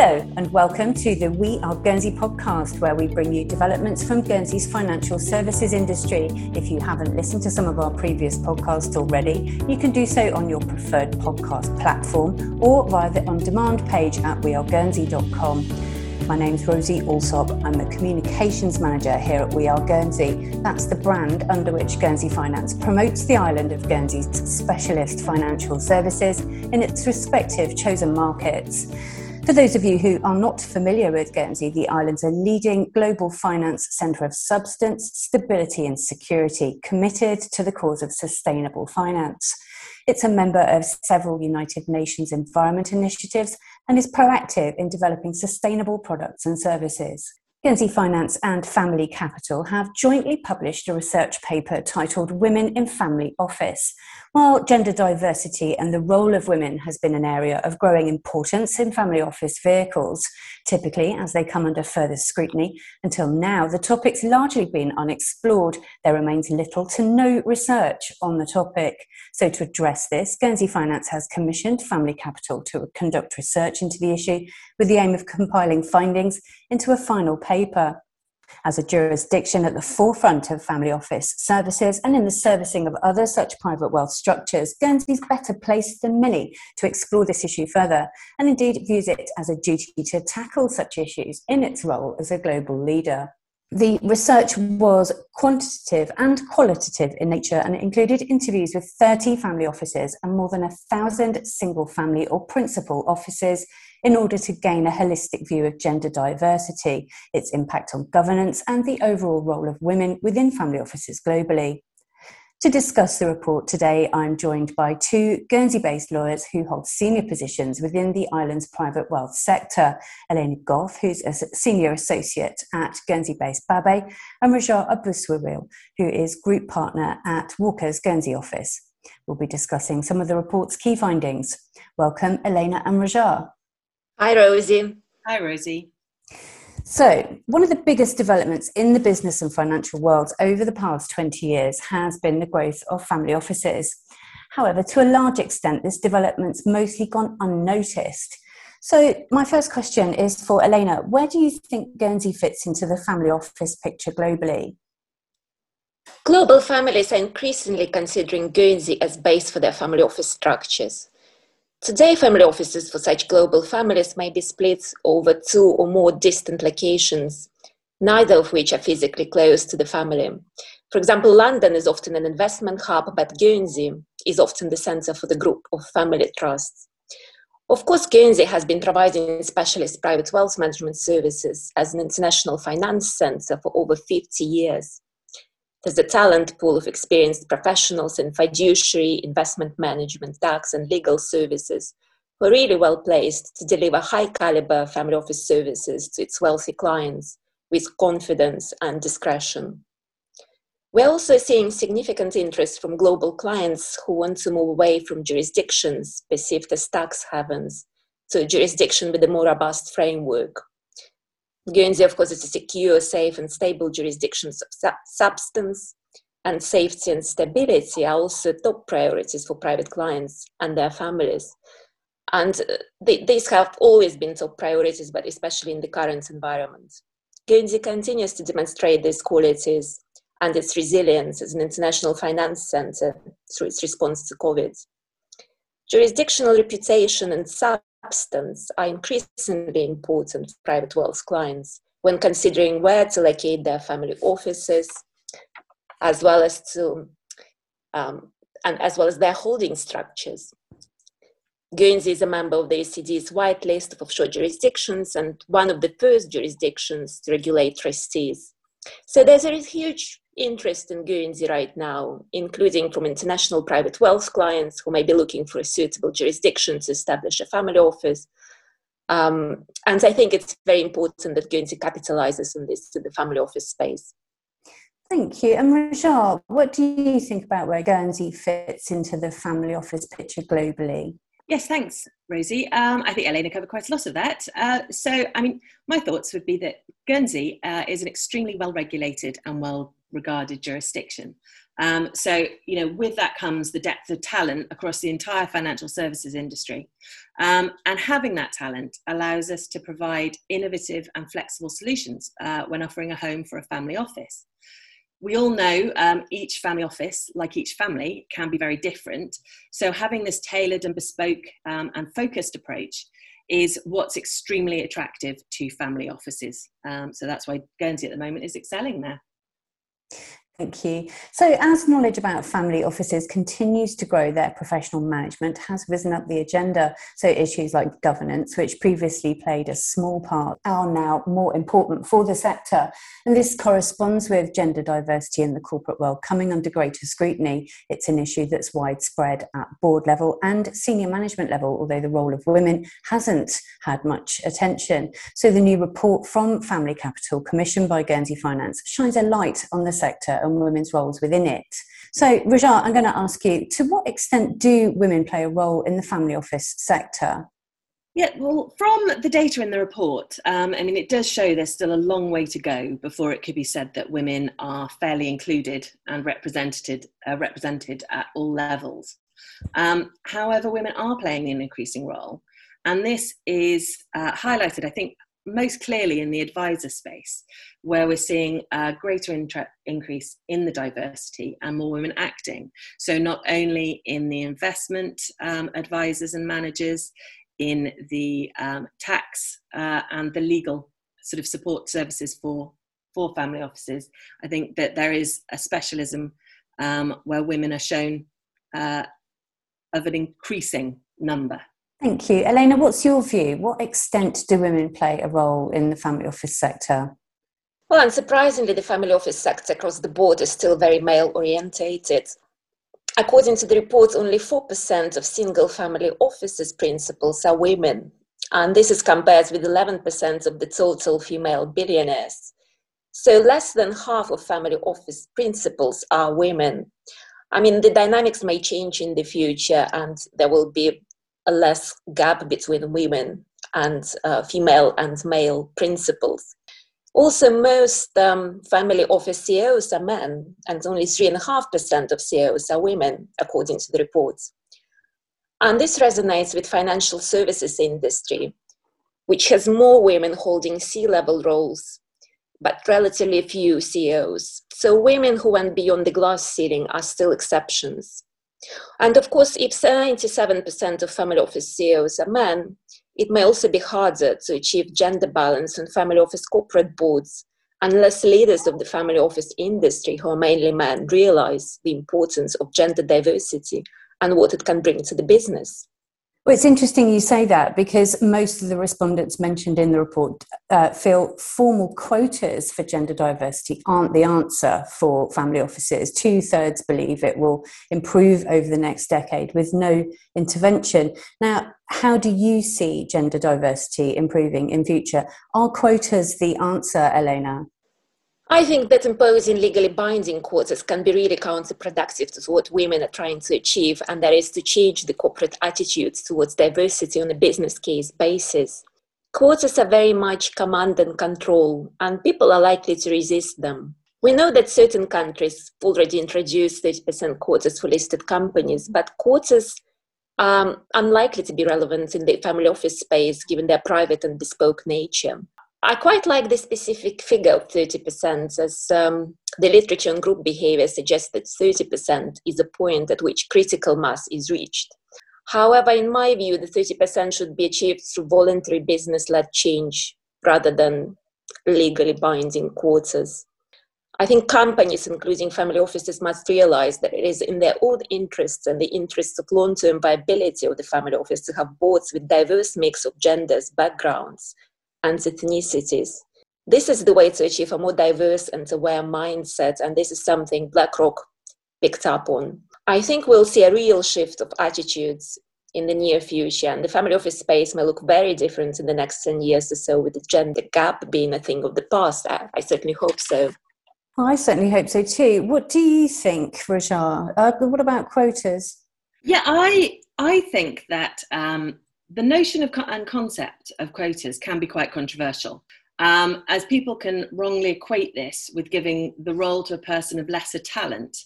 Hello, and welcome to the We Are Guernsey podcast, where we bring you developments from Guernsey's financial services industry. If you haven't listened to some of our previous podcasts already, you can do so on your preferred podcast platform or via the on demand page at weareguernsey.com. My name's Rosie Alsop. I'm the Communications Manager here at We Are Guernsey. That's the brand under which Guernsey Finance promotes the island of Guernsey's specialist financial services in its respective chosen markets. For those of you who are not familiar with Guernsey, the island's a leading global finance centre of substance, stability, and security, committed to the cause of sustainable finance. It's a member of several United Nations environment initiatives and is proactive in developing sustainable products and services. Guernsey Finance and Family Capital have jointly published a research paper titled Women in Family Office. While gender diversity and the role of women has been an area of growing importance in family office vehicles, typically as they come under further scrutiny, until now the topic's largely been unexplored. There remains little to no research on the topic. So, to address this, Guernsey Finance has commissioned Family Capital to conduct research into the issue with the aim of compiling findings into a final paper. As a jurisdiction at the forefront of family office services and in the servicing of other such private wealth structures, Guernsey is better placed than many to explore this issue further and indeed views it as a duty to tackle such issues in its role as a global leader. The research was quantitative and qualitative in nature and it included interviews with 30 family offices and more than a thousand single family or principal offices in order to gain a holistic view of gender diversity, its impact on governance, and the overall role of women within family offices globally. To discuss the report today, I'm joined by two Guernsey based lawyers who hold senior positions within the island's private wealth sector Elena Goff, who's a senior associate at Guernsey based Babbé, and Raja Abuswaril, who is group partner at Walker's Guernsey office. We'll be discussing some of the report's key findings. Welcome, Elena and Raja. Hi, Rosie. Hi, Rosie. So, one of the biggest developments in the business and financial worlds over the past 20 years has been the growth of family offices. However, to a large extent, this development's mostly gone unnoticed. So, my first question is for Elena Where do you think Guernsey fits into the family office picture globally? Global families are increasingly considering Guernsey as base for their family office structures. Today, family offices for such global families may be split over two or more distant locations, neither of which are physically close to the family. For example, London is often an investment hub, but Guernsey is often the center for the group of family trusts. Of course, Guernsey has been providing specialist private wealth management services as an international finance center for over 50 years. A talent pool of experienced professionals in fiduciary, investment management, tax, and legal services who are really well placed to deliver high caliber family office services to its wealthy clients with confidence and discretion. We're also seeing significant interest from global clients who want to move away from jurisdictions perceived as tax havens to a jurisdiction with a more robust framework. Guernsey, of course, is a secure, safe, and stable jurisdiction of substance, and safety and stability are also top priorities for private clients and their families. And uh, these have always been top priorities, but especially in the current environment. Guernsey continues to demonstrate these qualities and its resilience as an international finance center through its response to COVID. Jurisdictional reputation and substance are increasingly important for private wealth clients when considering where to locate their family offices, as well as to um, and as well as their holding structures. Guernsey is a member of the OECD's white list of offshore jurisdictions and one of the first jurisdictions to regulate trustees. So there's a huge interest in Guernsey right now, including from international private wealth clients who may be looking for a suitable jurisdiction to establish a family office. Um, and I think it's very important that Guernsey capitalizes on this to the family office space. Thank you. And Raja, what do you think about where Guernsey fits into the family office picture globally? Yes, thanks, Rosie. Um, I think Elena covered quite a lot of that. Uh, so, I mean, my thoughts would be that Guernsey uh, is an extremely well regulated and well regarded jurisdiction. Um, so, you know, with that comes the depth of talent across the entire financial services industry. Um, and having that talent allows us to provide innovative and flexible solutions uh, when offering a home for a family office. We all know um, each family office, like each family, can be very different. So, having this tailored and bespoke um, and focused approach is what's extremely attractive to family offices. Um, so, that's why Guernsey at the moment is excelling there. Thank you. So, as knowledge about family offices continues to grow, their professional management has risen up the agenda. So, issues like governance, which previously played a small part, are now more important for the sector. And this corresponds with gender diversity in the corporate world coming under greater scrutiny. It's an issue that's widespread at board level and senior management level, although the role of women hasn't had much attention. So, the new report from Family Capital, commissioned by Guernsey Finance, shines a light on the sector and women's roles within it. So, Raja, I'm going to ask you to what extent do women play a role in the family office sector? Yeah, well, from the data in the report, um, I mean, it does show there's still a long way to go before it could be said that women are fairly included and represented, uh, represented at all levels. Um, however, women are playing an increasing role, and this is uh, highlighted, I think, most clearly in the advisor space, where we're seeing a greater increase in the diversity and more women acting. So, not only in the investment um, advisors and managers, in the um, tax uh, and the legal sort of support services for, for family offices, I think that there is a specialism um, where women are shown uh, of an increasing number. Thank you. Elena, what's your view? What extent do women play a role in the family office sector? Well, unsurprisingly, the family office sector across the board is still very male orientated. According to the report, only 4% of single family offices principals are women, and this is compared with 11% of the total female billionaires. So, less than half of family office principals are women. I mean, the dynamics may change in the future, and there will be a less gap between women and uh, female and male principals. Also, most um, family office CEOs are men, and only 3.5% of CEOs are women, according to the reports. And this resonates with financial services industry, which has more women holding C-level roles, but relatively few CEOs. So women who went beyond the glass ceiling are still exceptions. And of course, if 97% of family office CEOs are men, it may also be harder to achieve gender balance on family office corporate boards unless leaders of the family office industry, who are mainly men, realize the importance of gender diversity and what it can bring to the business. Well, it's interesting you say that because most of the respondents mentioned in the report uh, feel formal quotas for gender diversity aren't the answer for family offices. Two thirds believe it will improve over the next decade with no intervention. Now, how do you see gender diversity improving in future? Are quotas the answer, Elena? I think that imposing legally binding quotas can be really counterproductive to what women are trying to achieve, and that is to change the corporate attitudes towards diversity on a business case basis. Quotas are very much command and control, and people are likely to resist them. We know that certain countries already introduced 30% quotas for listed companies, but quotas are um, unlikely to be relevant in the family office space given their private and bespoke nature. I quite like the specific figure of 30%, as um, the literature on group behavior suggests that 30% is a point at which critical mass is reached. However, in my view, the 30% should be achieved through voluntary business led change rather than legally binding quotas. I think companies, including family offices, must realize that it is in their own interests and the interests of long term viability of the family office to have boards with diverse mix of genders, backgrounds, and ethnicities. This is the way to achieve a more diverse and aware mindset, and this is something BlackRock picked up on. I think we'll see a real shift of attitudes in the near future, and the family office space may look very different in the next 10 years or so, with the gender gap being a thing of the past. I, I certainly hope so. I certainly hope so too. What do you think, Raja? Uh, what about quotas? Yeah, I I think that um, the notion of and concept of quotas can be quite controversial, um, as people can wrongly equate this with giving the role to a person of lesser talent.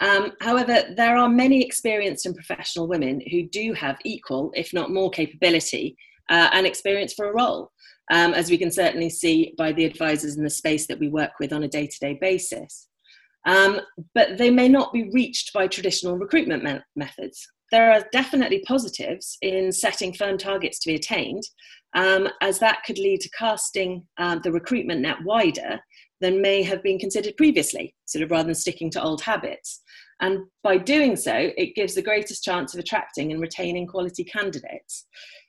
Um, however, there are many experienced and professional women who do have equal, if not more, capability uh, and experience for a role, um, as we can certainly see by the advisors in the space that we work with on a day to day basis. Um, but they may not be reached by traditional recruitment me- methods. There are definitely positives in setting firm targets to be attained, um, as that could lead to casting um, the recruitment net wider than may have been considered previously, sort of rather than sticking to old habits. And by doing so, it gives the greatest chance of attracting and retaining quality candidates.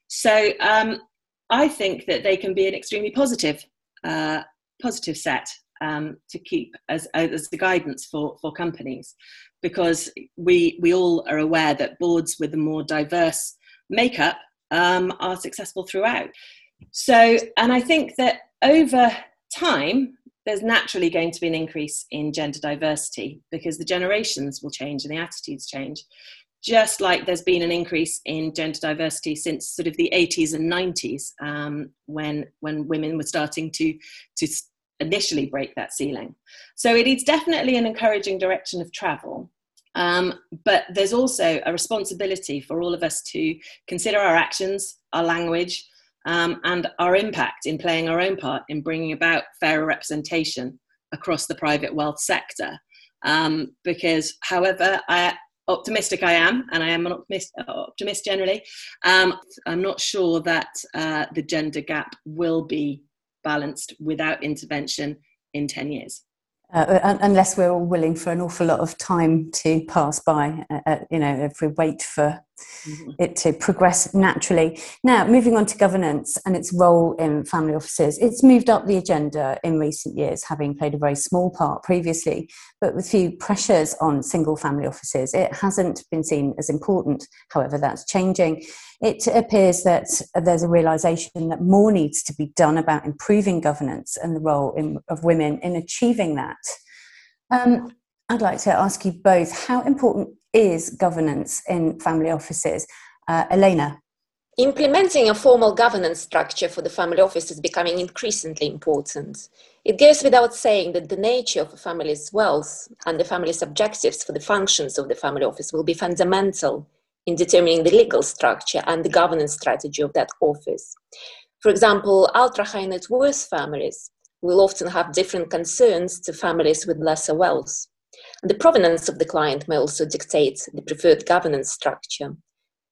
So um, I think that they can be an extremely positive, uh, positive set um, to keep as, as the guidance for, for companies, because we, we all are aware that boards with a more diverse makeup um, are successful throughout. So, and I think that over time, there's naturally going to be an increase in gender diversity because the generations will change and the attitudes change. Just like there's been an increase in gender diversity since sort of the 80s and 90s, um, when when women were starting to to initially break that ceiling. So it is definitely an encouraging direction of travel. Um, but there's also a responsibility for all of us to consider our actions, our language, um, and our impact in playing our own part in bringing about fairer representation across the private wealth sector. Um, because, however I, optimistic I am, and I am an optimist, optimist generally, um, I'm not sure that uh, the gender gap will be balanced without intervention in 10 years. Uh, unless we're all willing for an awful lot of time to pass by, uh, uh, you know, if we wait for mm-hmm. it to progress naturally. Now, moving on to governance and its role in family offices, it's moved up the agenda in recent years, having played a very small part previously, but with few pressures on single family offices, it hasn't been seen as important. However, that's changing it appears that there's a realization that more needs to be done about improving governance and the role in, of women in achieving that. Um, I'd like to ask you both how important is governance in family offices? Uh, Elena. Implementing a formal governance structure for the family office is becoming increasingly important. It goes without saying that the nature of a family's wealth and the family's objectives for the functions of the family office will be fundamental in determining the legal structure and the governance strategy of that office. For example, ultra high net worth families will often have different concerns to families with lesser wealth. The provenance of the client may also dictate the preferred governance structure.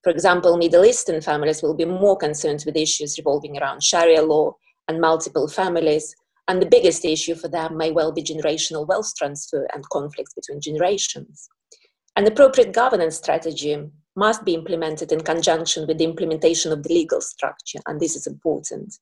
For example, Middle Eastern families will be more concerned with issues revolving around Sharia law and multiple families, and the biggest issue for them may well be generational wealth transfer and conflicts between generations. An appropriate governance strategy must be implemented in conjunction with the implementation of the legal structure, and this is important.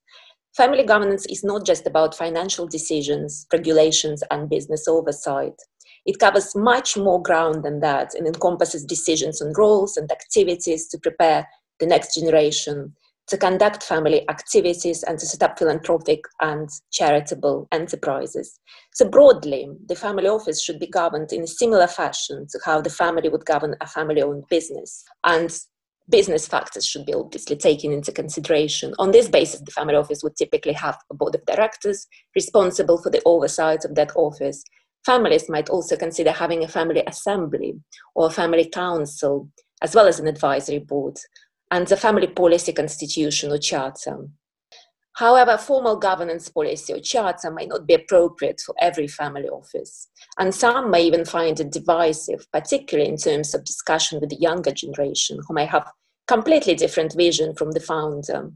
Family governance is not just about financial decisions, regulations, and business oversight. It covers much more ground than that and encompasses decisions on roles and activities to prepare the next generation to conduct family activities and to set up philanthropic and charitable enterprises. So, broadly, the family office should be governed in a similar fashion to how the family would govern a family owned business. And business factors should be obviously taken into consideration. On this basis, the family office would typically have a board of directors responsible for the oversight of that office. Families might also consider having a family assembly or a family council, as well as an advisory board and the family policy constitution or charter. However, formal governance policy or charter may not be appropriate for every family office, and some may even find it divisive, particularly in terms of discussion with the younger generation who may have completely different vision from the founder.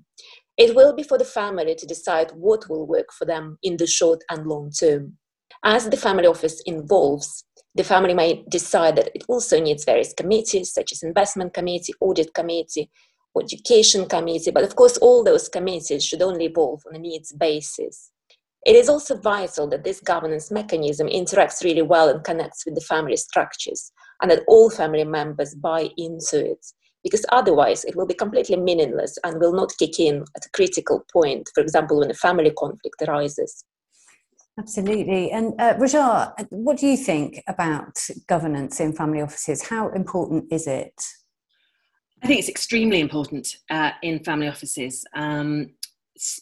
It will be for the family to decide what will work for them in the short and long term. As the family office involves, the family may decide that it also needs various committees, such as investment committee, audit committee, education committee, but of course, all those committees should only evolve on a needs basis. It is also vital that this governance mechanism interacts really well and connects with the family structures, and that all family members buy into it, because otherwise it will be completely meaningless and will not kick in at a critical point, for example, when a family conflict arises. Absolutely. And uh, Raja, what do you think about governance in family offices? How important is it? I think it's extremely important uh, in family offices um,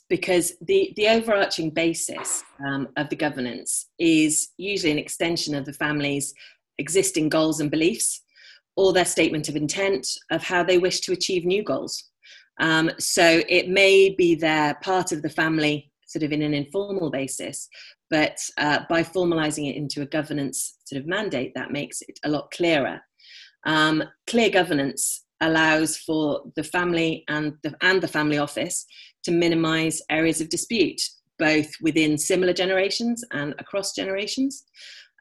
because the, the overarching basis um, of the governance is usually an extension of the family's existing goals and beliefs or their statement of intent of how they wish to achieve new goals. Um, so it may be their part of the family sort of in an informal basis, but uh, by formalizing it into a governance sort of mandate, that makes it a lot clearer. Um, clear governance allows for the family and the, and the family office to minimize areas of dispute, both within similar generations and across generations,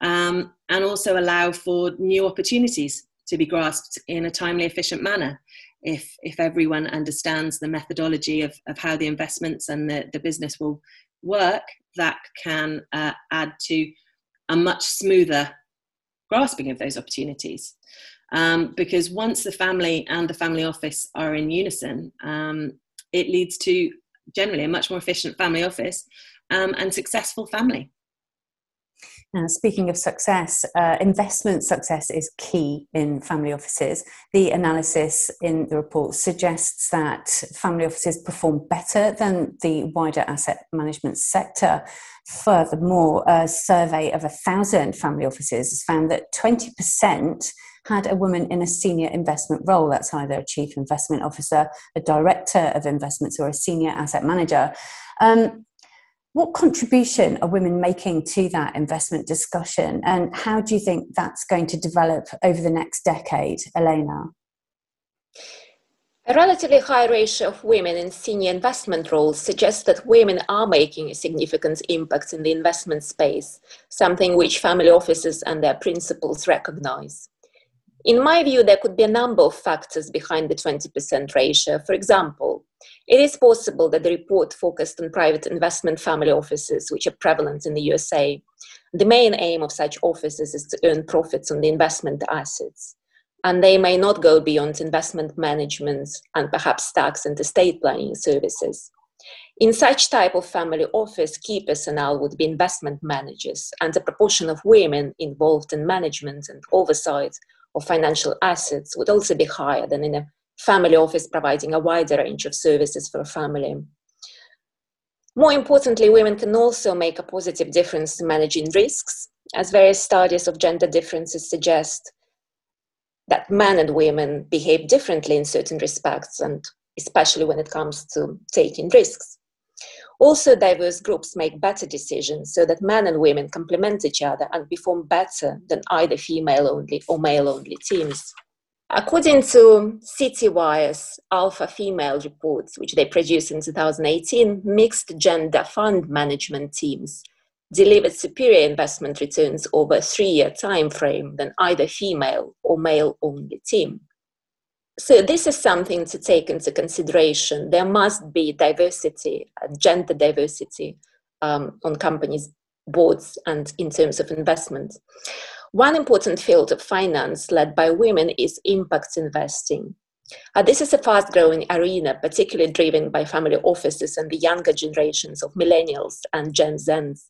um, and also allow for new opportunities to be grasped in a timely, efficient manner. If, if everyone understands the methodology of, of how the investments and the, the business will work, that can uh, add to a much smoother grasping of those opportunities. Um, because once the family and the family office are in unison, um, it leads to generally a much more efficient family office um, and successful family. Now, speaking of success, uh, investment success is key in family offices. The analysis in the report suggests that family offices perform better than the wider asset management sector. Furthermore, a survey of a thousand family offices found that 20% had a woman in a senior investment role. That's either a chief investment officer, a director of investments, or a senior asset manager. Um, what contribution are women making to that investment discussion, and how do you think that's going to develop over the next decade, Elena? A relatively high ratio of women in senior investment roles suggests that women are making a significant impact in the investment space, something which family offices and their principals recognize. In my view, there could be a number of factors behind the 20% ratio. For example, it is possible that the report focused on private investment family offices, which are prevalent in the USA. The main aim of such offices is to earn profits on the investment assets, and they may not go beyond investment management and perhaps tax and estate planning services. In such type of family office, key personnel would be investment managers, and the proportion of women involved in management and oversight of financial assets would also be higher than in a family office providing a wider range of services for a family. More importantly, women can also make a positive difference in managing risks, as various studies of gender differences suggest that men and women behave differently in certain respects, and especially when it comes to taking risks. Also, diverse groups make better decisions so that men and women complement each other and perform better than either female only or male only teams. According to Citywire's Alpha Female reports, which they produced in 2018, mixed gender fund management teams delivered superior investment returns over a three year time frame than either female or male only team. So, this is something to take into consideration. There must be diversity, gender diversity um, on companies' boards and in terms of investment. One important field of finance led by women is impact investing. Uh, this is a fast growing arena, particularly driven by family offices and the younger generations of millennials and Gen Zs.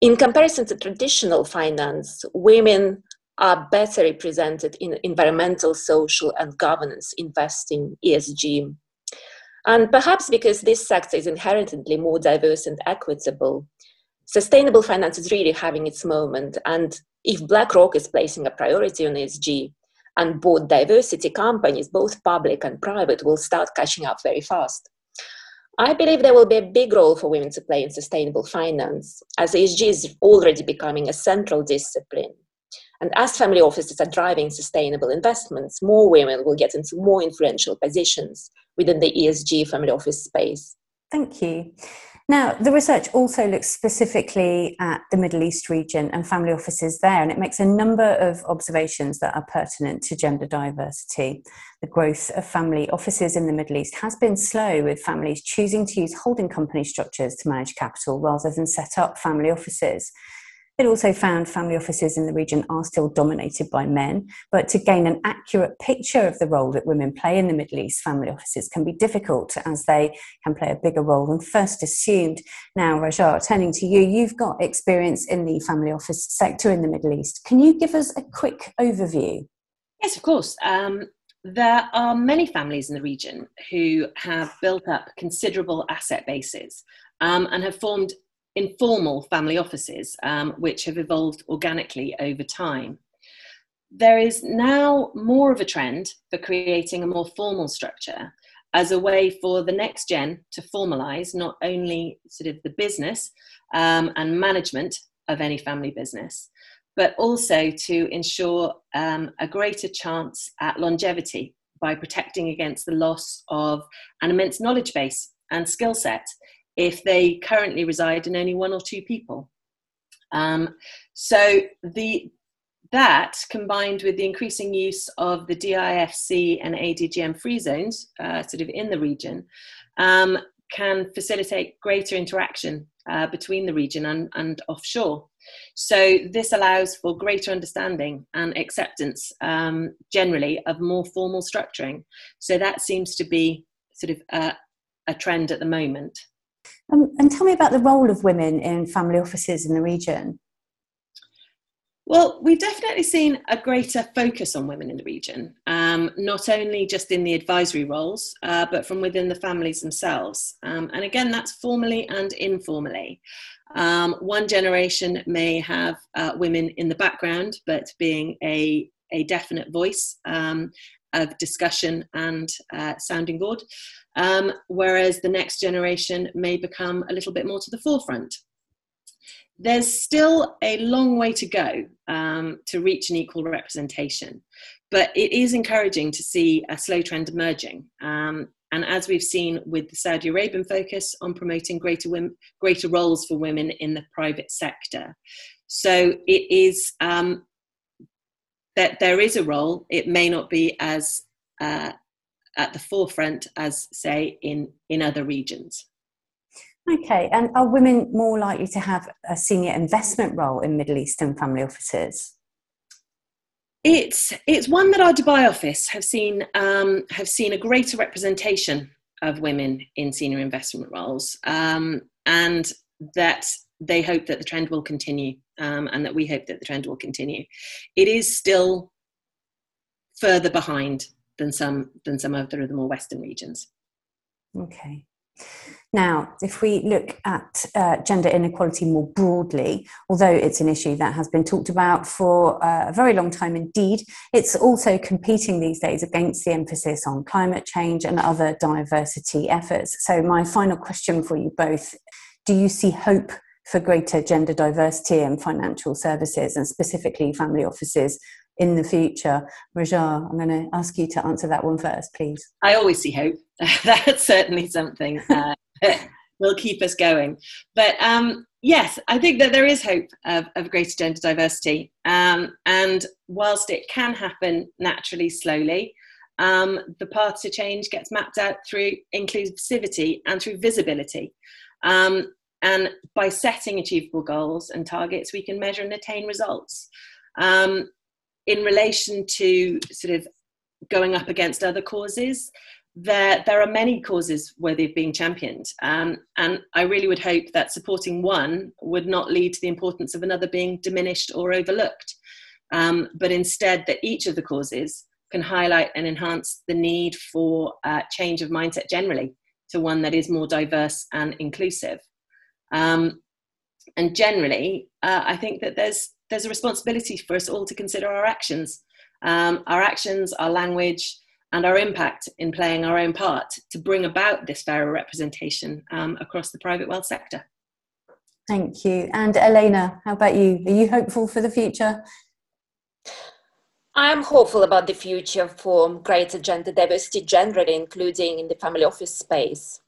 In comparison to traditional finance, women are better represented in environmental, social, and governance investing, ESG. And perhaps because this sector is inherently more diverse and equitable, sustainable finance is really having its moment. And if BlackRock is placing a priority on ESG, and both diversity companies, both public and private, will start catching up very fast. I believe there will be a big role for women to play in sustainable finance, as ESG is already becoming a central discipline. And as family offices are driving sustainable investments, more women will get into more influential positions within the ESG family office space. Thank you. Now, the research also looks specifically at the Middle East region and family offices there, and it makes a number of observations that are pertinent to gender diversity. The growth of family offices in the Middle East has been slow, with families choosing to use holding company structures to manage capital rather than set up family offices. It also found family offices in the region are still dominated by men, but to gain an accurate picture of the role that women play in the Middle East, family offices can be difficult as they can play a bigger role than first assumed. Now, Raja, turning to you, you've got experience in the family office sector in the Middle East. Can you give us a quick overview? Yes, of course. Um, there are many families in the region who have built up considerable asset bases um, and have formed informal family offices, um, which have evolved organically over time. there is now more of a trend for creating a more formal structure as a way for the next gen to formalize not only sort of the business um, and management of any family business, but also to ensure um, a greater chance at longevity by protecting against the loss of an immense knowledge base and skill set if they currently reside in only one or two people. Um, so the that combined with the increasing use of the DIFC and ADGM free zones, uh, sort of in the region, um, can facilitate greater interaction uh, between the region and, and, offshore. So, this allows for greater understanding and acceptance um, generally of more formal structuring. So, that seems to be sort of a, a trend at the moment. Um, and tell me about the role of women in family offices in the region. Well, we've definitely seen a greater focus on women in the region, um, not only just in the advisory roles, uh, but from within the families themselves. Um, and again, that's formally and informally. Um, one generation may have uh, women in the background, but being a, a definite voice um, of discussion and uh, sounding board, um, whereas the next generation may become a little bit more to the forefront there's still a long way to go um, to reach an equal representation, but it is encouraging to see a slow trend emerging. Um, and as we've seen with the Saudi Arabian focus on promoting greater, women, greater roles for women in the private sector. So it is um, that there is a role, it may not be as uh, at the forefront as, say, in, in other regions. Okay, and are women more likely to have a senior investment role in Middle Eastern family offices? It's it's one that our Dubai office have seen um, have seen a greater representation of women in senior investment roles, um, and that they hope that the trend will continue, um, and that we hope that the trend will continue. It is still further behind than some than some of the more Western regions. Okay. Now, if we look at uh, gender inequality more broadly, although it's an issue that has been talked about for uh, a very long time indeed, it's also competing these days against the emphasis on climate change and other diversity efforts. So, my final question for you both do you see hope for greater gender diversity in financial services and specifically family offices in the future? Raja, I'm going to ask you to answer that one first, please. I always see hope. That's certainly something. Uh, will keep us going. But um, yes, I think that there is hope of, of greater gender diversity. Um, and whilst it can happen naturally, slowly, um, the path to change gets mapped out through inclusivity and through visibility. Um, and by setting achievable goals and targets, we can measure and attain results. Um, in relation to sort of going up against other causes, there, there are many causes worthy of being championed. Um, and I really would hope that supporting one would not lead to the importance of another being diminished or overlooked, um, but instead that each of the causes can highlight and enhance the need for uh, change of mindset generally to one that is more diverse and inclusive. Um, and generally, uh, I think that there's, there's a responsibility for us all to consider our actions. Um, our actions, our language, and our impact in playing our own part to bring about this fairer representation um, across the private wealth sector. Thank you. And Elena, how about you? Are you hopeful for the future? I am hopeful about the future for greater gender diversity generally, including in the family office space.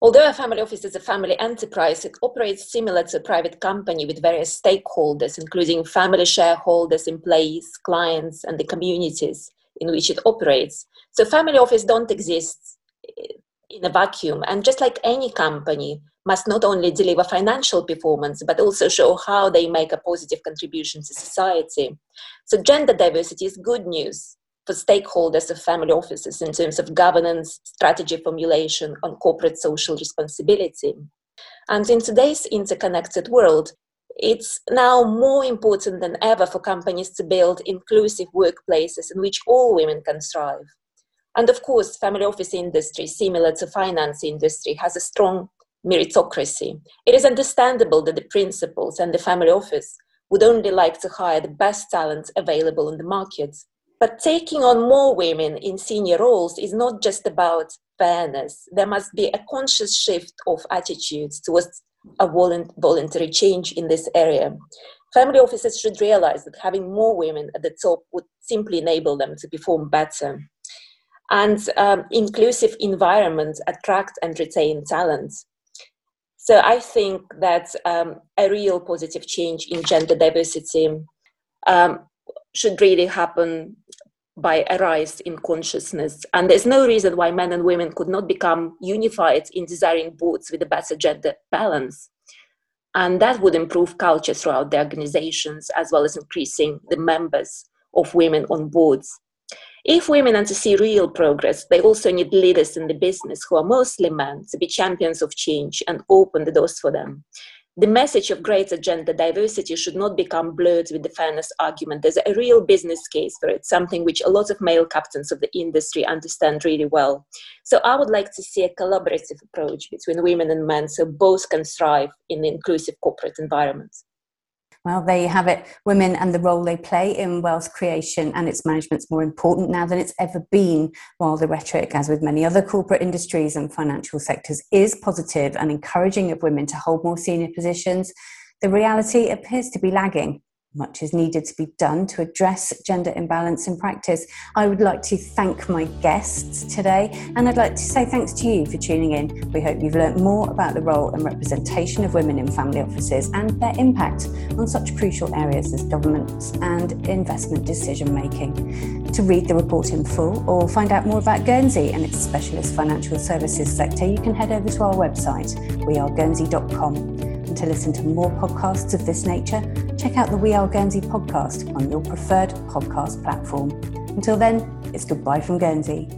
Although a family office is a family enterprise, it operates similar to a private company with various stakeholders, including family shareholders, employees, clients, and the communities in which it operates. So family office don't exist eh, in a vacuum. And just like any company must not only deliver financial performance, but also show how they make a positive contribution to society. So gender diversity is good news for stakeholders of family offices in terms of governance, strategy formulation, on corporate social responsibility. And in today's interconnected world, it's now more important than ever for companies to build inclusive workplaces in which all women can thrive. And of course, family office industry, similar to finance industry, has a strong meritocracy. It is understandable that the principals and the family office would only like to hire the best talent available in the market. But taking on more women in senior roles is not just about fairness. There must be a conscious shift of attitudes towards a voluntary change in this area. Family offices should realize that having more women at the top would simply enable them to perform better. And um, inclusive environments attract and retain talent. So I think that um, a real positive change in gender diversity um, should really happen by a rise in consciousness. And there's no reason why men and women could not become unified in desiring boards with a better gender balance. And that would improve culture throughout the organizations as well as increasing the members of women on boards. If women want to see real progress, they also need leaders in the business who are mostly men to be champions of change and open the doors for them the message of greater gender diversity should not become blurred with the fairness argument. There's a real business case for it, something which a lot of male captains of the industry understand really well. So I would like to see a collaborative approach between women and men so both can thrive in inclusive corporate environments. Well, there you have it. Women and the role they play in wealth creation and its management is more important now than it's ever been, while the rhetoric, as with many other corporate industries and financial sectors, is positive and encouraging of women to hold more senior positions. The reality appears to be lagging. Much is needed to be done to address gender imbalance in practice. I would like to thank my guests today, and I'd like to say thanks to you for tuning in. We hope you've learnt more about the role and representation of women in family offices and their impact on such crucial areas as governance and investment decision making. To read the report in full or find out more about Guernsey and its specialist financial services sector, you can head over to our website, weareguernsey.com to listen to more podcasts of this nature, check out the We Are Guernsey podcast on your preferred podcast platform. Until then, it's goodbye from Guernsey.